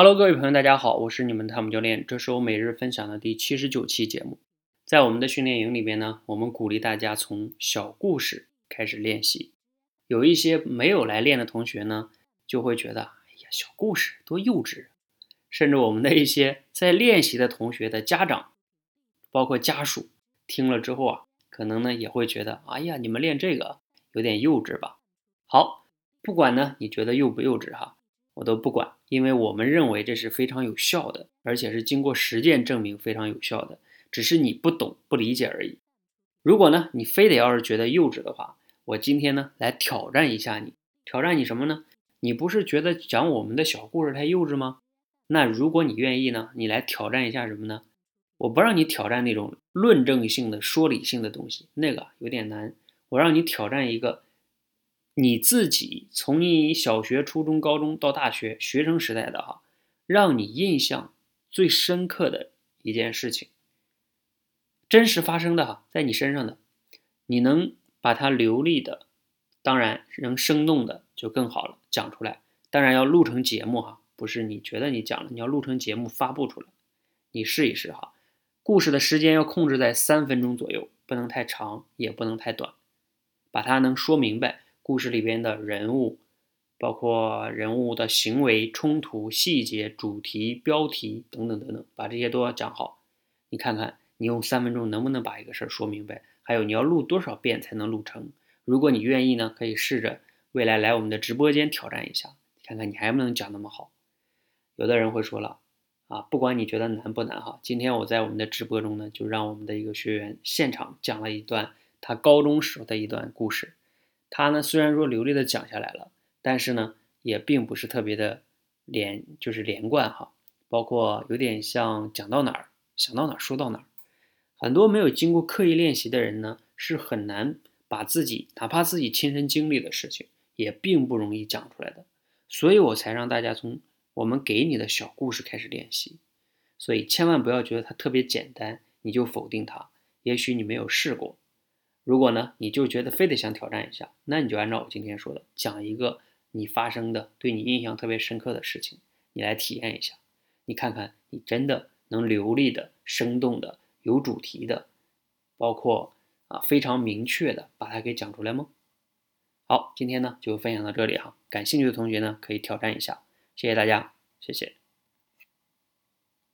Hello，各位朋友，大家好，我是你们的汤姆教练，这是我每日分享的第七十九期节目。在我们的训练营里边呢，我们鼓励大家从小故事开始练习。有一些没有来练的同学呢，就会觉得，哎呀，小故事多幼稚。甚至我们的一些在练习的同学的家长，包括家属，听了之后啊，可能呢也会觉得，哎呀，你们练这个有点幼稚吧？好，不管呢你觉得幼不幼稚哈。我都不管，因为我们认为这是非常有效的，而且是经过实践证明非常有效的，只是你不懂不理解而已。如果呢，你非得要是觉得幼稚的话，我今天呢来挑战一下你，挑战你什么呢？你不是觉得讲我们的小故事太幼稚吗？那如果你愿意呢，你来挑战一下什么呢？我不让你挑战那种论证性的、说理性的东西，那个有点难。我让你挑战一个。你自己从你小学、初中、高中到大学学生时代的哈，让你印象最深刻的一件事情，真实发生的哈，在你身上的，你能把它流利的，当然能生动的就更好了，讲出来。当然要录成节目哈，不是你觉得你讲了，你要录成节目发布出来。你试一试哈，故事的时间要控制在三分钟左右，不能太长，也不能太短，把它能说明白。故事里边的人物，包括人物的行为、冲突、细节、主题、标题等等等等，把这些都要讲好。你看看，你用三分钟能不能把一个事儿说明白？还有你要录多少遍才能录成？如果你愿意呢，可以试着未来来我们的直播间挑战一下，看看你还不能讲那么好。有的人会说了，啊，不管你觉得难不难哈，今天我在我们的直播中呢，就让我们的一个学员现场讲了一段他高中时候的一段故事。他呢，虽然说流利的讲下来了，但是呢，也并不是特别的连，就是连贯哈。包括有点像讲到哪儿想到哪儿说到哪儿。很多没有经过刻意练习的人呢，是很难把自己哪怕自己亲身经历的事情，也并不容易讲出来的。所以我才让大家从我们给你的小故事开始练习。所以千万不要觉得它特别简单，你就否定它。也许你没有试过。如果呢，你就觉得非得想挑战一下，那你就按照我今天说的，讲一个你发生的对你印象特别深刻的事情，你来体验一下，你看看你真的能流利的、生动的、有主题的，包括啊非常明确的把它给讲出来吗？好，今天呢就分享到这里哈，感兴趣的同学呢可以挑战一下，谢谢大家，谢谢。